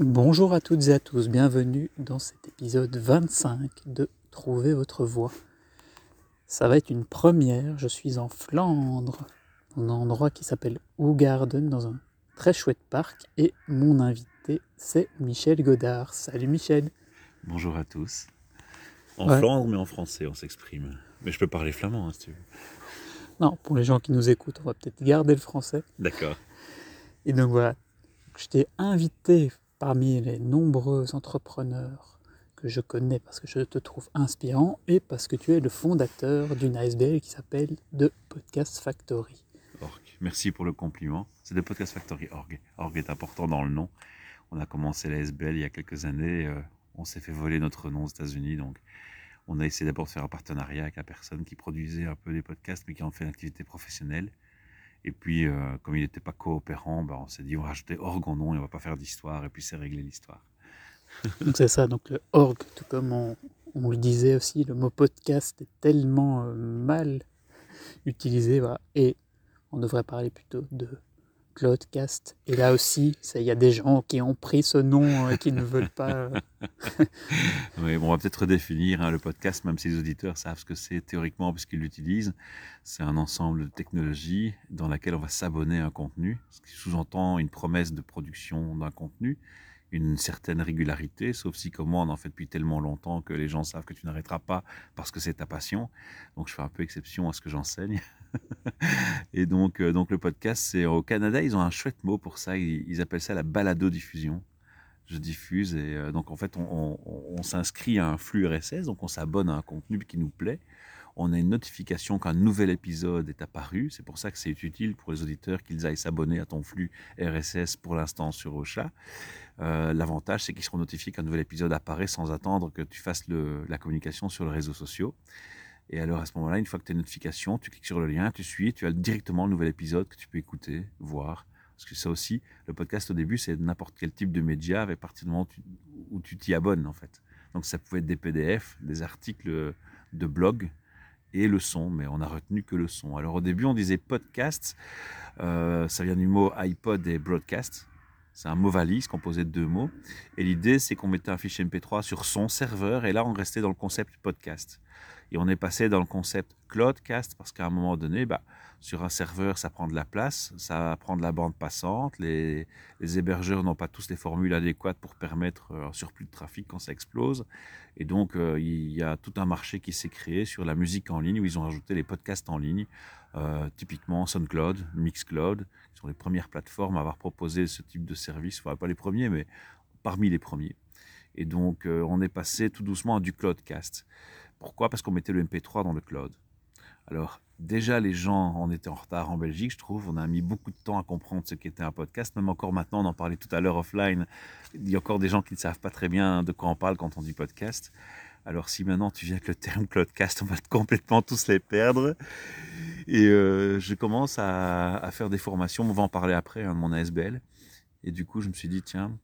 Bonjour à toutes et à tous, bienvenue dans cet épisode 25 de Trouver votre voix. Ça va être une première, je suis en Flandre, dans un endroit qui s'appelle Ougarden, dans un très chouette parc, et mon invité c'est Michel Godard. Salut Michel Bonjour à tous. En Ouais. Flandre, mais en français, on s'exprime. Mais je peux parler flamand, hein, si tu veux. Non, pour les gens qui nous écoutent, on va peut-être garder le français. D'accord. Et donc voilà, je t'ai invité parmi les nombreux entrepreneurs que je connais parce que je te trouve inspirant et parce que tu es le fondateur d'une ASBL qui s'appelle The Podcast Factory. Org. Merci pour le compliment. C'est de Podcast Factory Org. Org est important dans le nom. On a commencé la SBL il y a quelques années. euh, on s'est fait voler notre nom aux États-Unis. Donc, on a essayé d'abord de faire un partenariat avec la personne qui produisait un peu des podcasts, mais qui en fait une activité professionnelle. Et puis, euh, comme il n'était pas coopérant, bah, on s'est dit on va rajouter Org en nom et on va pas faire d'histoire. Et puis, c'est réglé l'histoire. Donc c'est ça, donc le org, tout comme on, on le disait aussi, le mot podcast est tellement euh, mal utilisé, voilà, et on devrait parler plutôt de Cloudcast. Et là aussi, il y a des gens qui ont pris ce nom euh, et qui ne veulent pas. euh, Oui, bon, on va peut-être redéfinir hein, le podcast, même si les auditeurs savent ce que c'est théoriquement puisqu'ils l'utilisent. C'est un ensemble de technologies dans laquelle on va s'abonner à un contenu, ce qui sous-entend une promesse de production d'un contenu, une certaine régularité, sauf si comme moi on en fait depuis tellement longtemps que les gens savent que tu n'arrêteras pas parce que c'est ta passion. Donc je fais un peu exception à ce que j'enseigne. Et donc, euh, donc le podcast, c'est au Canada, ils ont un chouette mot pour ça. Ils, appellent ça la balado-diffusion je diffuse et euh, donc en fait on, s'inscrit à un flux RSS, donc on s'abonne à un contenu qui nous plaît. On a une notification qu'un nouvel épisode est apparu. C'est pour ça que c'est utile pour les auditeurs qu'ils aillent s'abonner à ton flux RSS pour l'instant sur Ocha. Euh, L'avantage, c'est qu'ils seront notifiés qu'un nouvel épisode apparaît sans attendre que tu fasses la communication sur les réseaux sociaux. Et alors à ce moment-là, une fois que tu as une notification, tu cliques sur le lien, tu suis, tu as directement le nouvel épisode que tu peux écouter, voir. Parce que ça aussi, le podcast au début, c'est n'importe quel type de média à partir du moment où tu- t'y abonnes en fait. Donc ça pouvait être des PDF, des articles de blog et le son, mais on a retenu que le son. Alors au début, on disait podcast, euh, ça vient du mot iPod et broadcast. C'est un mot valise composé de deux mots. Et l'idée, c'est qu'on mettait un fichier MP3 sur son serveur et là, on restait dans le concept podcast. Et on est passé dans le concept Cloudcast parce qu'à un moment donné, bah, sur un serveur, ça prend de la place, ça prend de la bande passante. Les, hébergeurs n'ont pas tous les formules adéquates pour permettre euh, un surplus de trafic quand ça explose. Et donc, euh, il y a tout un marché qui s'est créé sur la musique en ligne où ils ont rajouté les podcasts en ligne, euh, typiquement SoundCloud, Mixcloud, qui sont les premières plateformes à avoir proposé ce type de service. Enfin, pas les premiers, mais parmi les premiers. Et donc, on est passé tout doucement à du Cloudcast. Pourquoi? Parce qu'on mettait le MP3 dans le cloud. Alors, déjà, les gens en étaient en retard en Belgique, je trouve. On a mis beaucoup de temps à comprendre ce qu'était un podcast. Même encore maintenant, on en parlait tout à l'heure offline. Il y a encore des gens qui ne savent pas très bien de quoi on parle quand on dit podcast. Alors, si maintenant tu viens avec le terme Cloudcast, on va complètement tous les perdre. Et euh, je commence à, à faire des formations. On va en parler après hein, de mon ASBL. Et du coup, je me suis dit, tiens,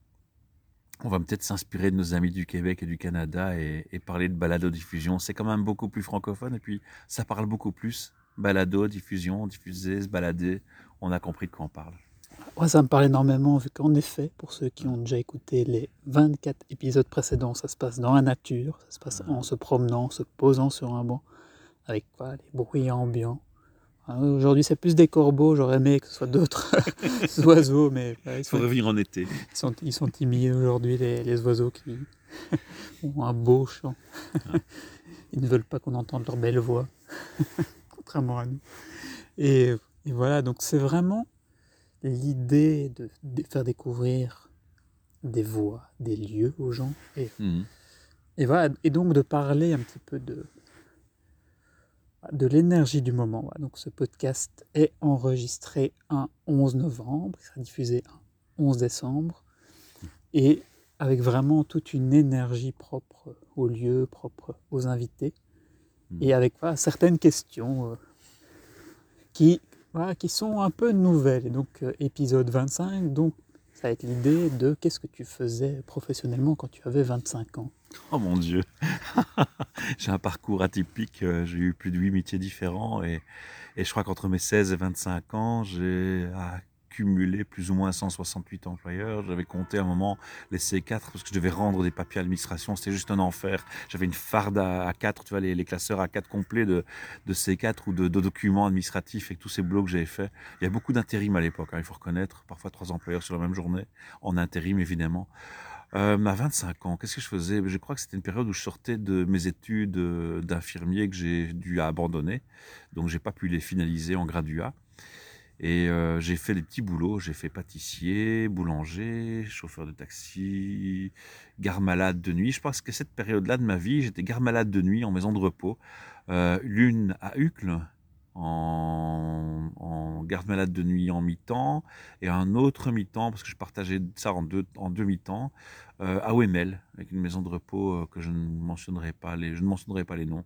on va peut-être s'inspirer de nos amis du Québec et du Canada et, et parler de balado-diffusion. C'est quand même beaucoup plus francophone et puis ça parle beaucoup plus. Balado, diffusion, diffuser, se balader. On a compris de quoi on parle. Moi, ça me parle énormément, vu qu'en effet, pour ceux qui ont déjà écouté les 24 épisodes précédents, ça se passe dans la nature, ça se passe en se promenant, en se posant sur un banc, avec quoi, les bruits ambiants. Hein, Aujourd'hui, c'est plus des corbeaux, j'aurais aimé que ce soit d'autres oiseaux, mais voilà, ils, Il faut sont, revenir en été. ils sont- ils sont timides aujourd'hui, les, les oiseaux qui ont un beau chant. Ils ne veulent pas qu'on entende leur belle voix, contrairement à nous. Et, et voilà, donc c'est vraiment l'idée de, de faire découvrir des voix, des lieux aux gens. Et, et voilà, et donc de parler un petit peu de, de l'énergie du moment. Donc ce podcast est enregistré un 11 novembre, il sera diffusé un 11 décembre, et avec vraiment toute une énergie propre au lieu, propre aux invités, Mhm. et avec voilà, certaines questions euh, qui, voilà, qui sont un peu nouvelles. Et donc euh, épisode 25, donc ça va être l'idée de qu'est-ce que tu faisais professionnellement quand tu avais 25 ans. Oh mon Dieu. J'ai un parcours atypique. euh, J'ai eu plus de huit métiers différents et, et je crois qu'entre mes 16 et 25 ans, j'ai accumulé cumulé plus ou moins 168 employeurs. J'avais compté à un moment les C4 parce que je devais rendre des papiers à l'administration. C'était juste un enfer. J'avais une farde à, 4, tu vois, les, classeurs à 4 complets de, C4 ou de, documents administratifs et tous ces blocs que j'avais fait. Il y a beaucoup d'intérim à l'époque, hein, il faut reconnaître. Parfois trois employeurs sur la même journée, en intérim évidemment. Euh, à 25 ans, qu'est-ce que je faisais? Je crois que c'était une période où je sortais de mes études euh, d'infirmier que j'ai dû abandonner. Donc, j'ai pas pu les finaliser en graduat. Et euh, j'ai fait des petits boulots. J'ai fait pâtissier, boulanger, chauffeur de taxi, gare malade de nuit. Je pense que cette période-là de ma vie, j'étais gare malade de nuit en maison de repos. Euh, l'une à Uccle, en, garde malade de nuit en mi-temps et un autre mi-temps, parce que je partageais ça en deux, en deux mi-temps, euh, à OML, avec une maison de repos que je ne mentionnerai pas les, je ne mentionnerai pas les noms.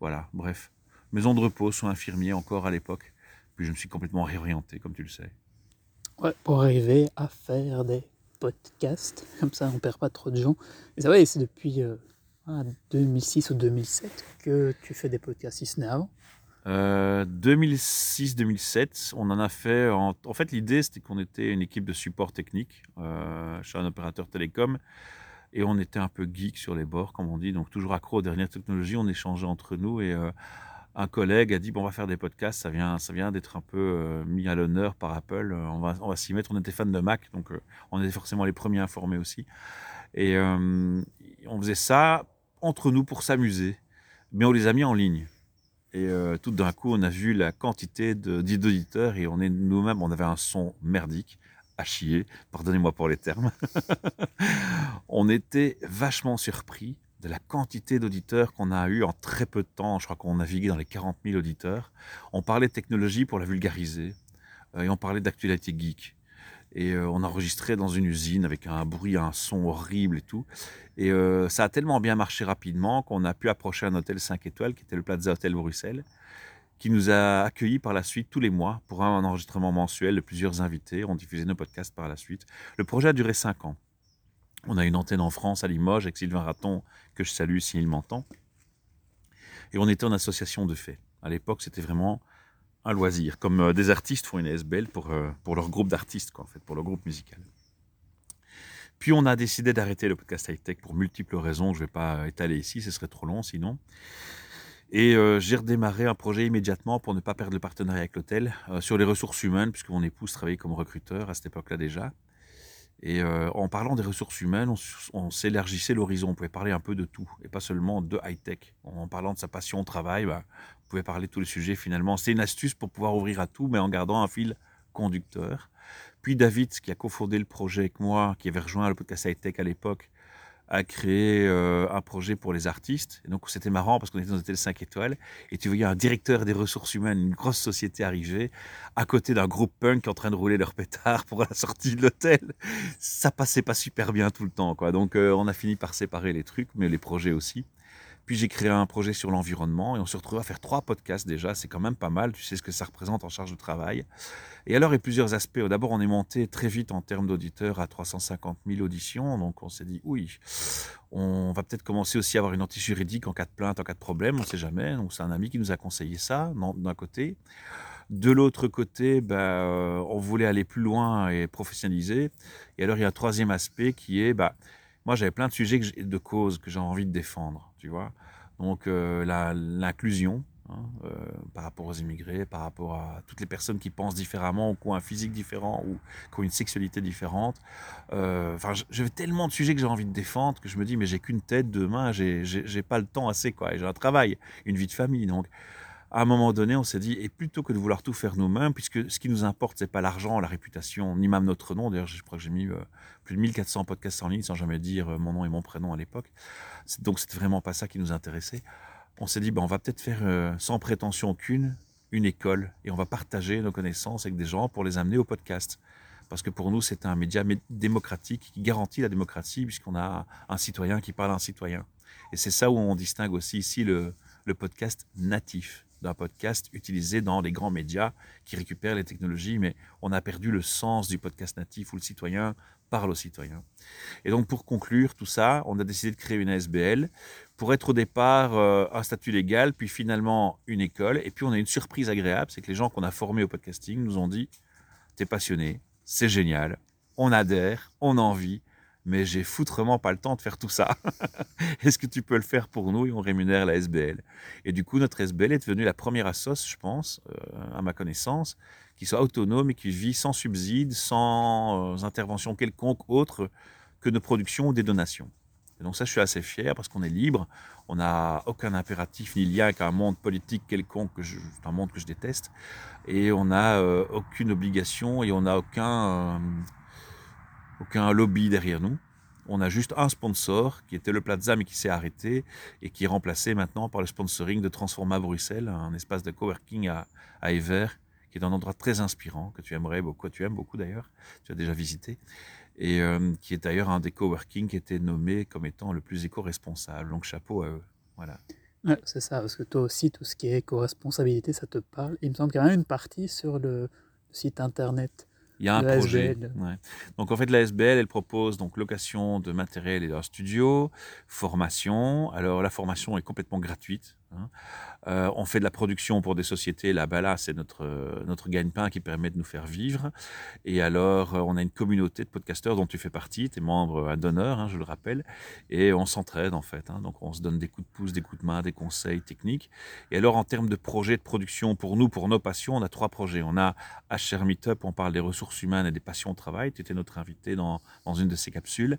Voilà, bref. Maison de repos, soins infirmiers encore à l'époque. Puis je me suis complètement réorienté, comme tu le sais. Ouais, pour arriver à faire des podcasts, comme ça on perd pas trop de gens. Et ça va, c'est depuis 2006 euh, ou 2007 que tu fais des podcasts, si ce n'est avant? 2006-2007, euh, on en a fait. En, fait, l'idée, c'était qu'on était une équipe de support technique euh, chez un opérateur télécom et on était un peu geek sur les bords, comme on dit, donc toujours accro aux dernières technologies. On échangeait entre nous et un collègue a dit bon, on va faire des podcasts. Ça vient, ça vient d'être un peu mis à l'honneur par Apple. on va, on va s'y mettre. On était fan de Mac, donc on était forcément les premiers informés aussi. Et on faisait ça entre nous pour s'amuser, mais on les a mis en ligne. Et euh, tout d'un coup, on a vu la quantité d'auditeurs et on est nous-mêmes, on avait un son merdique, à chier, pardonnez-moi pour les termes. on était vachement surpris de la quantité d'auditeurs qu'on a eu en très peu de temps. Je crois qu'on naviguait dans les 40 000 auditeurs. On parlait de technologie pour la vulgariser euh, et on parlait d'actualité geek. Et euh, on enregistrait dans une usine avec un bruit, un son horrible et tout. Et euh, ça a tellement bien marché rapidement qu'on a pu approcher un hôtel 5 étoiles qui était le Plaza Hotel Bruxelles, qui nous a accueillis par la suite tous les mois pour un enregistrement mensuel de plusieurs invités. On diffusait nos podcasts par la suite. Le projet a duré 5 ans. On a une antenne en France à Limoges avec Sylvain Raton, que je salue s'il m'entend. Et on était en association de fait. À l'époque, c'était vraiment un loisir, comme euh, des artistes font une SBL pour, euh, pour leur groupe d'artistes, en fait, pour leur groupe musical. Puis on a décidé d'arrêter le podcast high-tech pour multiples raisons, je ne vais pas étaler ici, ce serait trop long sinon. Et euh, j'ai redémarré un projet immédiatement pour ne pas perdre le partenariat avec l'hôtel sur les ressources humaines, puisque mon épouse travaillait comme recruteur à cette époque-là déjà. Et en parlant des ressources humaines, on, s'élargissait l'horizon. On pouvait parler un peu de tout, et pas seulement de high-tech. En parlant de sa passion au travail, bah, pouvez parler de tous les sujets finalement. C'est une astuce pour pouvoir ouvrir à tout, mais en gardant un fil conducteur. Puis David, qui a cofondé le projet avec moi, qui avait rejoint le podcast High Tech à l'époque, a créé euh, un projet pour les artistes. Et donc c'était marrant parce qu'on était dans un hôtel 5 étoiles et tu voyais un directeur des ressources humaines, une grosse société arriver, à côté d'un groupe punk en train de rouler leur pétard pour la sortie de l'hôtel. Ça passait pas super bien tout le temps. quoi. Donc euh, on a fini par séparer les trucs, mais les projets aussi. Puis j'ai créé un projet sur l'environnement et on se retrouve à faire trois podcasts déjà. C'est quand même pas mal. Tu sais ce que ça représente en charge de travail. Et alors, il y a plusieurs aspects. D'abord, on est monté très vite en termes d'auditeurs à 350 000 auditions. Donc, on s'est dit, oui, on va peut-être commencer aussi à avoir une anti-juridique en cas de plainte, en cas de problème. On ne sait jamais. Donc, c'est un ami qui nous a conseillé ça d'un côté. De l'autre côté, ben, euh, on voulait aller plus loin et professionnaliser. Et alors, il y a un troisième aspect qui est, bah, moi, j'avais plein de sujets de causes que j'ai envie de défendre, tu vois. Donc, euh, l'inclusion hein, euh, par rapport aux immigrés, par rapport à toutes les personnes qui pensent différemment, ou qui ont un physique différent, ou qui ont une sexualité différente. Euh, enfin, j'avais tellement de sujets que j'ai envie de défendre que je me dis, mais j'ai qu'une tête, demain, j'ai pas le temps assez, quoi. J'ai un travail, une vie de famille, donc à un moment donné, on s'est dit, et plutôt que de vouloir tout faire nous-mêmes, puisque ce qui nous importe, c'est pas l'argent, la réputation, ni même notre nom. D'ailleurs, je crois que j'ai mis euh, plus de 1400 podcasts en ligne sans jamais dire euh, mon nom et mon prénom à l'époque. Donc, c'était vraiment pas ça qui nous intéressait. On s'est dit, ben, on va peut-être faire euh, sans prétention aucune une école et on va partager nos connaissances avec des gens pour les amener au podcast. Parce que pour nous, c'est un média démocratique qui garantit la démocratie puisqu'on a un citoyen qui parle à un citoyen. Et c'est ça où on distingue aussi ici le, le podcast natif d'un podcast utilisé dans les grands médias qui récupèrent les technologies, mais on a perdu le sens du podcast natif où le citoyen parle au citoyen. Et donc pour conclure tout ça, on a décidé de créer une ASBL pour être au départ euh, un statut légal, puis finalement une école. Et puis on a une surprise agréable, c'est que les gens qu'on a formés au podcasting nous ont dit t'es passionné, c'est génial, on adhère, on a envie, mais j'ai foutrement pas le temps de faire tout ça. Est-ce que tu peux le faire pour nous et on rémunère la SBL Et du coup, notre SBL est devenue la première assoce, je pense, euh, à ma connaissance, qui soit autonome et qui vit sans subside, sans euh, intervention quelconque autre que de production ou des donations. Et donc ça, je suis assez fier parce qu'on est libre, on n'a aucun impératif ni lien avec un monde politique quelconque, un monde que je déteste, et on n'a euh, aucune obligation et on n'a aucun aucun lobby derrière nous. On a juste un sponsor qui était le Plaza mais qui s'est arrêté et qui est remplacé maintenant par le sponsoring de Transforma Bruxelles, un espace de coworking à, à Ever, qui est un endroit très inspirant que tu aimerais beaucoup, tu aimes beaucoup d'ailleurs, tu as déjà visité, et euh, qui est d'ailleurs un des coworking qui était nommé comme étant le plus éco-responsable. Donc chapeau à eux. Voilà. c'est ça, parce que toi aussi, tout ce qui est éco-responsabilité, ça te parle. Il me semble qu'il y a une partie sur le site internet il y a un projet. Donc en fait, la SBL, elle propose donc location de matériel et d'un studio, formation. Alors la formation est complètement gratuite. Hein. Euh, on fait de la production pour des sociétés. Là-bas, là, c'est notre, euh, notre gagne-pain qui permet de nous faire vivre. Et alors, euh, on a une communauté de podcasteurs dont tu fais partie. Tu es membre d'honneur, hein, je le rappelle. Et on s'entraide, en fait. Hein. Donc, on se donne des coups de pouce, des coups de main, des conseils techniques. Et alors, en termes de projets de production, pour nous, pour nos passions, on a trois projets. On a HR Meetup, on parle des ressources humaines et des passions au travail. Tu étais notre invité dans, dans une de ces capsules.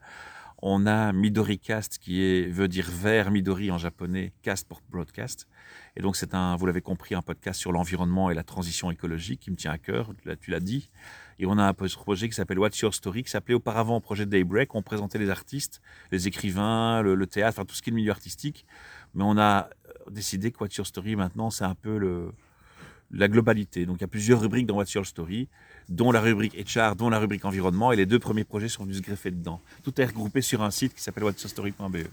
On a Midori Cast qui est, veut dire vert Midori en japonais, cast pour broadcast. Et donc c'est un, vous l'avez compris, un podcast sur l'environnement et la transition écologique qui me tient à cœur, tu l'as dit. Et on a un projet qui s'appelle What's Your Story, qui s'appelait auparavant projet Daybreak. On présentait les artistes, les écrivains, le, théâtre, enfin tout ce qui est le milieu artistique. Mais on a décidé que What's Your Story maintenant, c'est un peu le, la globalité. Donc il y a plusieurs rubriques dans What's Your Story dont la rubrique HR, dont la rubrique environnement, et les deux premiers projets sont venus se greffer dedans. Tout est regroupé sur un site qui s'appelle whatsostory.be.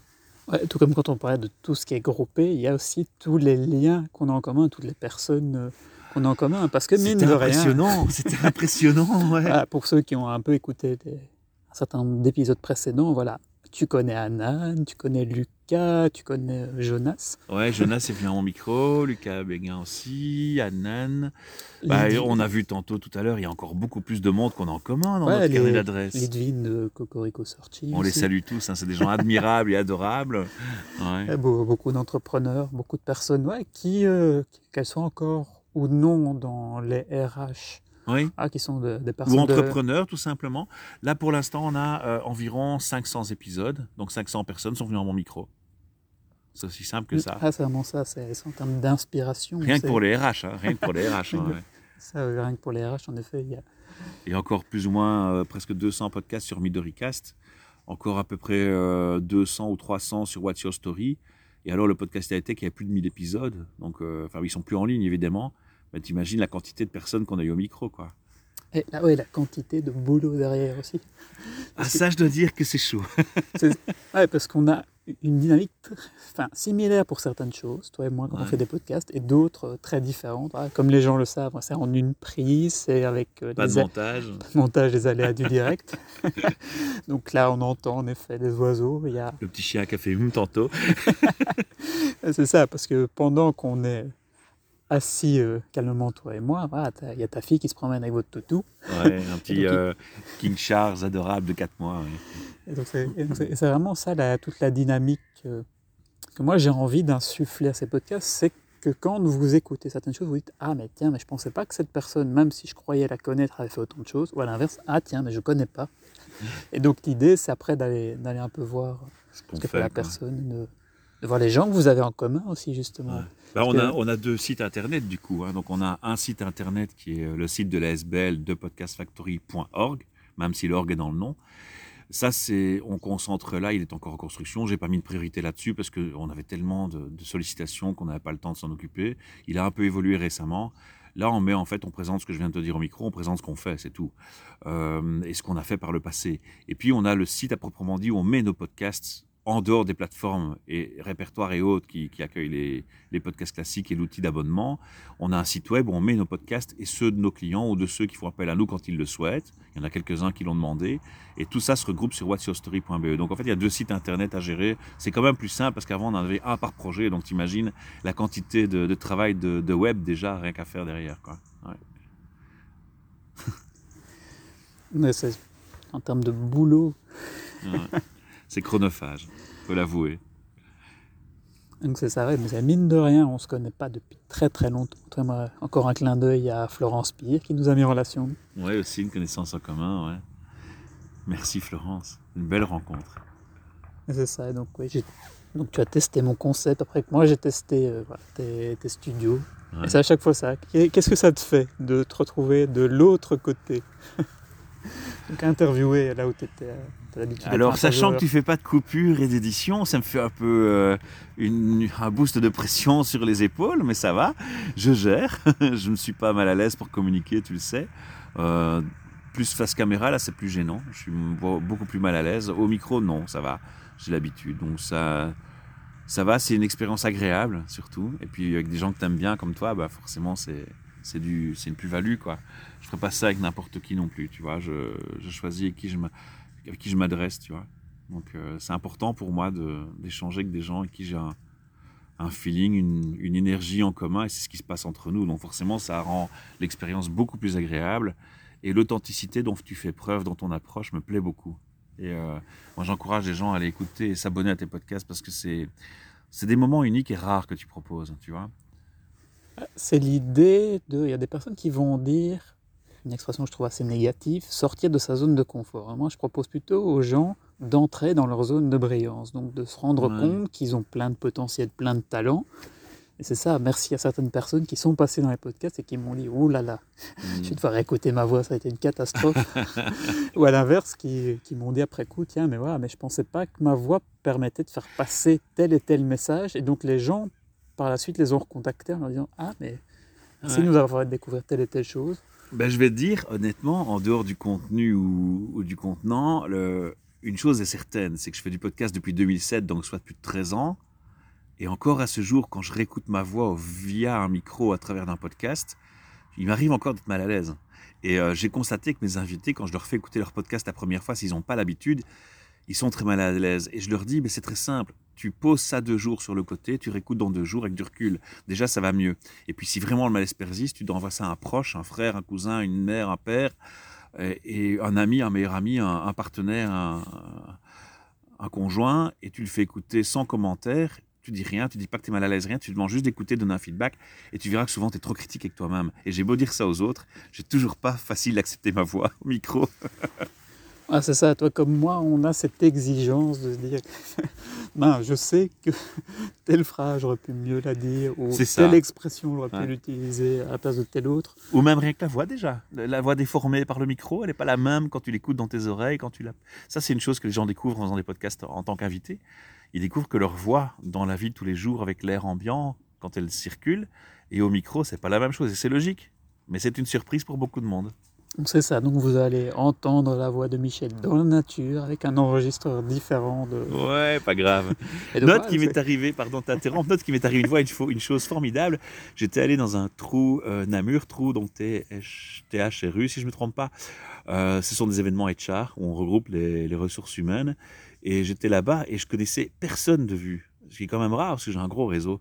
Ouais, tout comme quand on parlait de tout ce qui est groupé, il y a aussi tous les liens qu'on a en commun, toutes les personnes euh, qu'on a en commun. Parce que mine de impressionnant, c'était impressionnant. Ouais. pour ceux qui ont un peu écouté des, un certain nombre d'épisodes précédents, voilà, tu connais Anan, tu connais Lucas, tu connais euh, Jonas. Ouais, Jonas est venu en micro, Lucas Béguin aussi, Anan. Bah, on a vu tantôt tout à l'heure, il y a encore beaucoup plus de monde qu'on a en commun dans notre carnet d'adresse. Lidvin de Cocorico Sorti. On les salue tous, hein, c'est des gens admirables et adorables. beaucoup d'entrepreneurs, beaucoup de personnes ouais, qui, euh, qu'elles soient encore ou non dans les RH oui. Ah, qui sont des personnes. Ou entrepreneurs, tout simplement. Là, pour l'instant, on a euh, environ 500 épisodes. Donc, 500 personnes sont venues en mon micro. C'est aussi simple que ça. Ah, c'est vraiment ça. C'est en termes d'inspiration. Rien que pour les RH. Hein, rien que pour les RH. Hein, ça, rien que pour les RH, en effet. Il y a... Et encore plus ou moins euh, presque 200 podcasts sur MidoriCast. Encore à peu près 200 euh, ou 300 sur What's Your Story. Et alors, le podcast a été qu'il y a plus de 1000 épisodes. Donc, enfin, ils sont plus en ligne, évidemment. Tu t'imagines la quantité de personnes qu'on a eu au micro, quoi. Et là, ouais, la quantité de boulot derrière aussi. ah, ça, je dois dire que c'est chaud. ouais, parce qu'on a une dynamique enfin, similaire pour certaines choses, toi et moi, quand on fait des podcasts, et d'autres euh, très différentes. Comme les gens le savent, c'est en une prise, c'est avec euh, pas les de montage. Pas de montage, les aléas du direct. Donc là, on entend en effet des oiseaux. Il y a... Le petit chien qui a fait hum tantôt. c'est ça, parce que pendant qu'on est assis euh, calmement, toi et moi, il y a ta fille qui se promène avec votre toutou. Ouais, un petit euh, King Charles adorable de 4 mois. c'est vraiment ça, toute la dynamique euh, que moi j'ai envie d'insuffler à ces podcasts, c'est que quand vous écoutez certaines choses, vous dites Ah, mais tiens, mais je pensais pas que cette personne, même si je croyais la connaître, avait fait autant de choses. Ou à l'inverse, Ah, tiens, mais je connais pas. Et donc l'idée, c'est après d'aller un peu voir ce, que fait, la personne, de voir les gens que vous avez en commun aussi, justement. Bah, on, a, on, a, deux sites internet, du coup. Hein. Donc, on a un site internet qui est euh, le site de la SBL de podcastfactory.org, même si l'org est dans le nom. Ça, c'est, on concentre là, il est encore en construction. J'ai pas mis de priorité là-dessus parce qu'on avait tellement de, sollicitations qu'on n'avait pas le temps de s'en occuper. Il a un peu évolué récemment. Là, on met en fait, on présente ce que je viens de te dire au micro, on présente ce qu'on fait, c'est tout, euh, et ce qu'on a fait par le passé. Et puis, on a le site à proprement dit où on met nos podcasts en dehors des plateformes et répertoires et autres qui, accueillent les, podcasts classiques et l'outil d'abonnement, on a un site web où on met nos podcasts et ceux de nos clients ou de ceux qui font appel à nous quand ils le souhaitent. Il y en a quelques-uns qui l'ont demandé. Et tout ça se regroupe sur whatsyourstory.be. Donc en fait, il y a deux sites internet à gérer. C'est quand même plus simple parce qu'avant, on en avait un par projet. Donc tu imagines la quantité de, travail de, web déjà, rien qu'à faire derrière. Quoi. Mais c'est en termes de boulot. Ouais. C'est chronophage, faut l'avouer. Donc c'est ça, mais c'est mine de rien, on se connaît pas depuis très très longtemps. Encore un clin d'œil à Florence Pire qui nous a mis en relation. Ouais, aussi une connaissance en commun, ouais. Merci Florence, une belle rencontre. C'est ça, donc, oui, donc tu as testé mon concept, après que moi j'ai testé euh, voilà, tes, tes studios. Ouais. Et c'est à chaque fois ça. Qu'est-ce que ça te fait de te retrouver de l'autre côté? Donc interviewer là où tu étais. Alors, sachant que tu fais pas de coupure et d'édition, ça me fait un peu euh, une- un boost de pression sur les épaules, mais ça va, je gère. je ne suis pas mal à l'aise pour communiquer, tu le sais. Euh, plus face caméra, là, c'est plus gênant. Je suis be- beaucoup plus mal à l'aise. Au micro, non, ça va. J'ai l'habitude. Donc, ça, ça va. C'est une expérience agréable, surtout. Et puis, avec des gens que tu aimes bien, comme toi, bah, forcément, c'est. C'est, du, c'est une plus-value, quoi. Je ferais pas ça avec n'importe qui non plus, tu vois. Je, je choisis avec qui je avec qui je m'adresse, tu vois. Donc euh, c'est important pour moi d'échanger avec des gens avec qui j'ai un, un feeling, une, une énergie en commun, et c'est ce qui se passe entre nous. Donc forcément, ça rend l'expérience beaucoup plus agréable. Et l'authenticité dont tu fais preuve dans ton approche me plaît beaucoup. Et euh, moi, j'encourage les gens à aller écouter et s'abonner à tes podcasts parce que c'est c'est des moments uniques et rares que tu proposes, tu vois. C'est l'idée de. Il y a des personnes qui vont dire, une expression que je trouve assez négative, sortir de sa zone de confort. Moi, je propose plutôt aux gens d'entrer dans leur zone de brillance, donc de se rendre Ouais. compte qu'ils ont plein de potentiel, plein de talent. Et c'est ça, merci à certaines personnes qui sont passées dans les podcasts et qui m'ont dit Ouh là là, je vais devoir écouter ma voix, ça a été une catastrophe. Ou à l'inverse, qui, qui m'ont dit après coup Tiens, mais voilà, mais je pensais pas que ma voix permettait de faire passer tel et tel message. Et donc les gens, par la suite, les ont recontactés en leur disant Ah, mais merci Ouais. de nous avoir fait découvrir telle et telle chose. Ben, je vais te dire, honnêtement, en dehors du contenu ou, ou du contenant, le- une chose est certaine, c'est que je fais du podcast depuis 2007, donc soit depuis 13 ans. Et encore à ce jour, quand je réécoute ma voix via un micro à travers d'un podcast, il m'arrive encore d'être mal à l'aise. Et euh, j'ai constaté que mes invités, quand je leur fais écouter leur podcast la première fois, s'ils n'ont pas l'habitude, ils sont très mal à l'aise. Et je leur dis, mais c'est très simple. Tu poses ça deux jours sur le côté, tu réécoutes dans deux jours avec du recul. Déjà, ça va mieux. Et puis, si vraiment le malaise persiste, tu envoies ça à un proche, un frère, un cousin, une mère, un père, et, un ami, un meilleur ami, un, partenaire, un, un conjoint, et tu le fais écouter sans commentaire. Tu dis rien, tu dis pas que tu es mal à l'aise, rien, tu demandes juste d'écouter, donner un feedback, et tu verras que souvent tu es trop critique avec toi-même. Et j'ai beau dire ça aux autres, j'ai toujours pas facile d'accepter ma voix au micro. Ah, c'est ça, toi comme moi, on a cette exigence de se dire Ben, je sais que telle phrase, j'aurais pu mieux la dire, ou ça. telle expression, j'aurais pu Ouais. l'utiliser à la place de telle autre. Ou même rien que la voix déjà. La voix déformée par le micro, elle n'est pas la même quand tu l'écoutes dans tes oreilles. Quand tu la... Ça, c'est une chose que les gens découvrent en faisant des podcasts en tant qu'invités. Ils découvrent que leur voix, dans la vie de tous les jours, avec l'air ambiant, quand elle circule, et au micro, c'est pas la même chose. Et c'est logique. Mais c'est une surprise pour beaucoup de monde. Donc c'est ça, donc vous allez entendre la voix de Michel dans la nature avec un enregistreur différent de... Ouais, pas grave. Donc, Note ouais, qui m'est arrivé, pardon, t'interrompre, note qui m'est arrivé une fois une, une chose formidable. J'étais allé dans un trou euh, Namur, trou donc THRU, si je ne me trompe pas. Euh, ce sont des événements HR où on regroupe les, les ressources humaines. Et j'étais là-bas et je connaissais personne de vue. Ce qui est quand même rare parce que j'ai un gros réseau.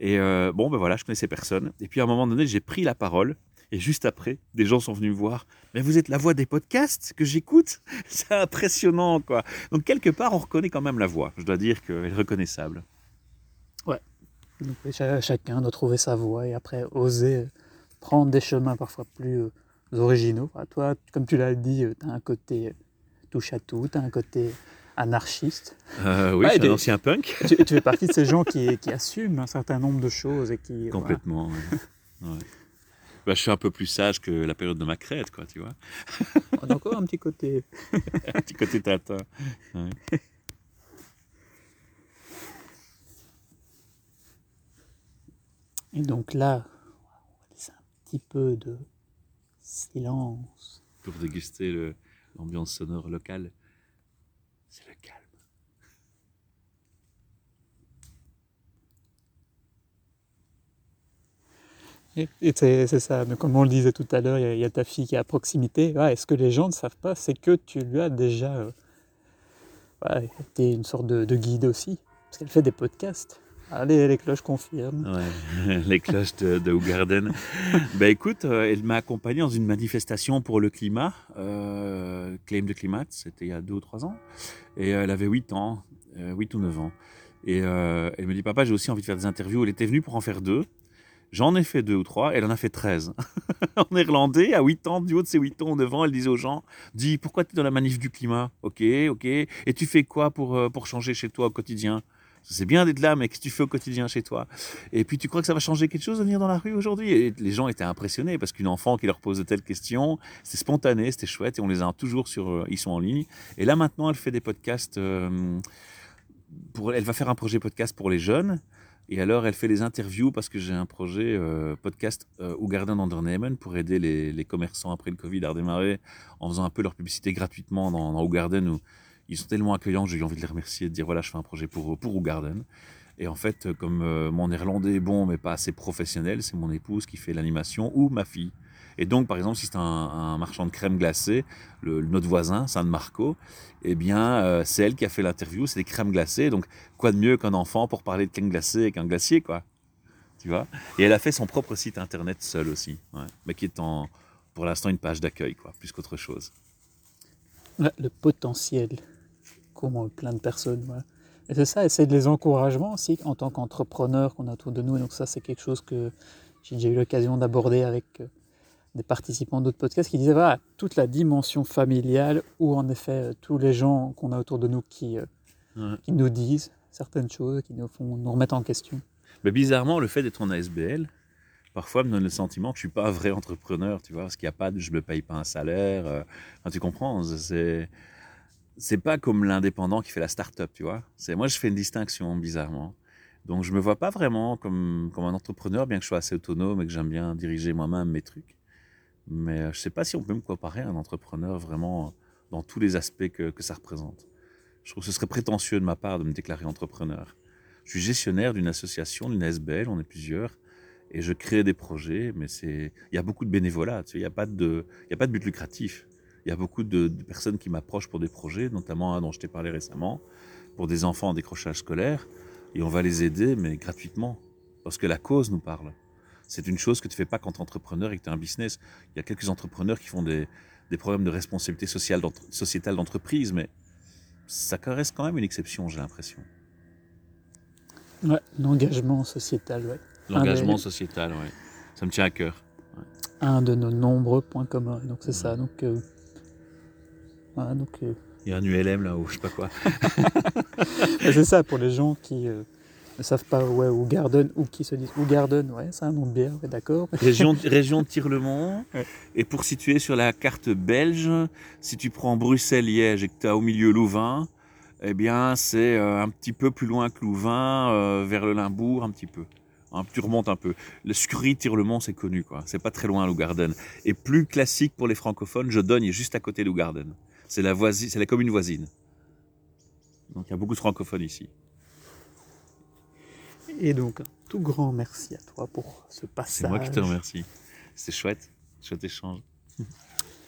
Et euh, bon, ben voilà, je connaissais personne. Et puis à un moment donné, j'ai pris la parole. Et juste après, des gens sont venus me voir. Mais vous êtes la voix des podcasts que j'écoute? C'est impressionnant, quoi. Donc quelque part, on reconnaît quand même la voix. Je dois dire qu'elle est reconnaissable. donc, oui, cha- chacun doit trouver sa voie et après oser prendre des chemins parfois plus euh, originaux. Enfin, toi, comme tu l'as dit, tu as un côté euh, touche à tout, tu as un côté anarchiste. Euh, oui, Ouais, je suis un ancien punk. tu, tu fais partie de ces gens qui, qui assument un certain nombre de choses et qui... voilà. Complètement. ouais. Ouais. Bah, je suis un peu plus sage que la période de ma crête, quoi, tu vois. On a encore un petit côté... Un petit côté tatin. Ouais. Et donc là, on va laisser un petit peu de silence. Pour déguster l'ambiance sonore locale. C'est le calme. Et, et c'est ça, mais comme on le disait tout à l'heure, il y a- il y, a ta fille qui est à proximité. Et ce que les gens ne savent pas, c'est que tu lui as déjà euh, ouais, été une sorte de, de guide aussi, parce qu'elle fait des podcasts. Allez, les cloches confirment. Ouais, les cloches de, de Hougarden. ben écoute, euh, elle m'a accompagné dans une manifestation pour le climat, euh, Claim de Climat, c'était il y a deux ou trois ans. Et euh, elle avait 8 ans, euh, 8 ou 9 ans. Et elle me dit, papa, j'ai aussi envie de faire des interviews. Elle était venue pour en faire deux. J'en ai fait deux ou trois, elle en a fait 13. en néerlandais, à 8 ans, du haut de ses 8 ans ou 9 ans, elle disait aux gens, dis, pourquoi tu es dans la manif du climat? Ok, ok. Et tu fais quoi pour, euh, pour changer chez toi au quotidien? C'est bien d'être là, mais qu'est-ce que tu fais au quotidien chez toi? Et puis tu crois que ça va changer quelque chose de venir dans la rue aujourd'hui? Et les gens étaient impressionnés parce qu'une enfant qui leur pose de telles questions, c'était spontané, c'était chouette et on les a toujours sur, euh, ils sont en ligne. Et là maintenant, elle fait des podcasts. euh, pour, elle va faire un projet podcast pour les jeunes. Et alors, elle fait les interviews parce que j'ai un projet euh, podcast euh, Garden Undernehmen pour aider les, commerçants après le Covid à redémarrer en faisant un peu leur publicité gratuitement dans, dans Garden où ils sont tellement accueillants que j'ai eu envie de les remercier, de dire voilà, je fais un projet pour, pour. Et en fait, comme euh, mon néerlandais est bon mais pas assez professionnel, c'est mon épouse qui fait l'animation ou ma fille. Et donc, par exemple, si c'est un, marchand de crème glacée, le, notre voisin, San Marco, eh bien, euh, c'est elle qui a fait l'interview, c'est des crèmes glacées. Donc, quoi de mieux qu'un enfant pour parler de crème glacée avec un glacier, quoi? Tu vois? Et elle a fait son propre site internet seule aussi, mais qui est en, pour l'instant une page d'accueil, quoi, plus qu'autre chose. Le potentiel qu'ont plein de personnes. Et c'est ça, et c'est des encouragements aussi en tant qu'entrepreneur qu'on a autour de nous. Et donc ça, c'est quelque chose que j'ai déjà eu l'occasion d'aborder avec euh, des participants d'autres podcasts qui disaient, voilà, toute la dimension familiale où en effet euh, tous les gens qu'on a autour de nous qui, euh, Ouais. qui nous disent certaines choses, qui nous font nous remettre en question. Mais bizarrement, le fait d'être en ASBL, parfois me donne le sentiment que je suis pas un vrai entrepreneur, tu vois, parce qu'il n'y a pas de, je me paye pas un salaire. euh, enfin, tu comprends C'est c'est pas comme l'indépendant qui fait la start-up, tu vois. C'est moi, je fais une distinction bizarrement. Donc, je me vois pas vraiment comme comme un entrepreneur, bien que je sois assez autonome et que j'aime bien diriger moi-même mes trucs. Mais euh, je sais pas si on peut me comparer à un entrepreneur vraiment dans tous les aspects que, ça représente. Je trouve que ce serait prétentieux de ma part de me déclarer entrepreneur. Je suis gestionnaire d'une association, d'une SBL, on est plusieurs, et je crée des projets, mais il y a beaucoup de bénévolat, il n'y a pas de, a pas de but lucratif. Il y a beaucoup de, de personnes qui m'approchent pour des projets, notamment un dont je t'ai parlé récemment, pour des enfants en décrochage scolaire, et on va les aider, mais gratuitement, parce que la cause nous parle. C'est une chose que tu fais pas quand tu es entrepreneur et que tu as un business. Il y a quelques entrepreneurs qui font des, des problèmes de responsabilité sociale, sociétale d'entreprise, mais ça reste quand même une exception, j'ai l'impression. Ouais, l'engagement sociétal, ouais. L'engagement sociétal, ouais. Ça me tient à cœur. un de nos nombreux points communs. Donc c'est ça. Donc, euh, voilà, donc euh, Il y a un ULM là-haut, je sais pas quoi. C'est ça pour les gens qui euh, ne savent pas ouais, où Garden ou qui se disent où Garden, ouais, c'est un nom de bière, ouais, d'accord. région, région de Tirlemont. Ouais. Et pour situer sur la carte belge, si tu prends Bruxelles-Liège et que tu as au milieu Louvain, eh bien c'est euh, un petit peu plus loin que Louvain, euh, vers le Limbourg un petit peu. Hein, tu remontes un peu. Le Scurry Tirlemont, c'est connu, quoi. C'est pas très loin, Lougarden. Et plus classique pour les francophones, Jodogne est juste à côté de Lougarden. C'est la voisine, c'est la commune voisine. Donc il y a beaucoup de francophones ici. Et donc un tout grand merci à toi pour ce passage. C'est moi qui te remercie. C'est chouette, chouette échange.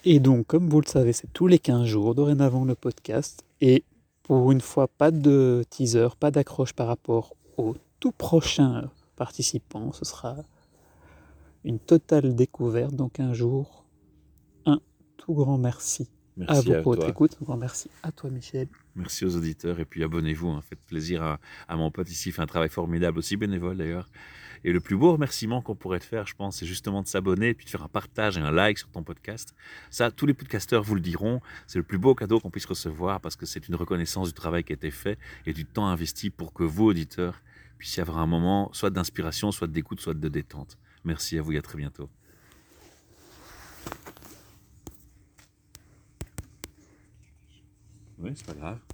Et donc, comme vous le savez, c'est tous les 15 jours dorénavant le podcast. Et pour une fois, pas de teaser, pas d'accroche par rapport au tout prochain participant. Ce sera une totale découverte dans 15 jours. Un tout grand merci, Merci à à, vous pour votre toi. écoute. Un grand merci à toi, Michel. Merci aux auditeurs et puis abonnez-vous. Hein, faites plaisir à, à mon pote ici. Il fait un travail formidable, aussi bénévole d'ailleurs. Et le plus beau remerciement qu'on pourrait te faire, je pense, c'est justement de s'abonner et puis de faire un partage et un like sur ton podcast. Ça, tous les podcasteurs vous le diront. C'est le plus beau cadeau qu'on puisse recevoir parce que c'est une reconnaissance du travail qui a été fait et du temps investi pour que vous, auditeurs, puissiez avoir un moment soit d'inspiration, soit d'écoute, soit de détente. Merci à vous et à très bientôt. Oui, c'est pas grave.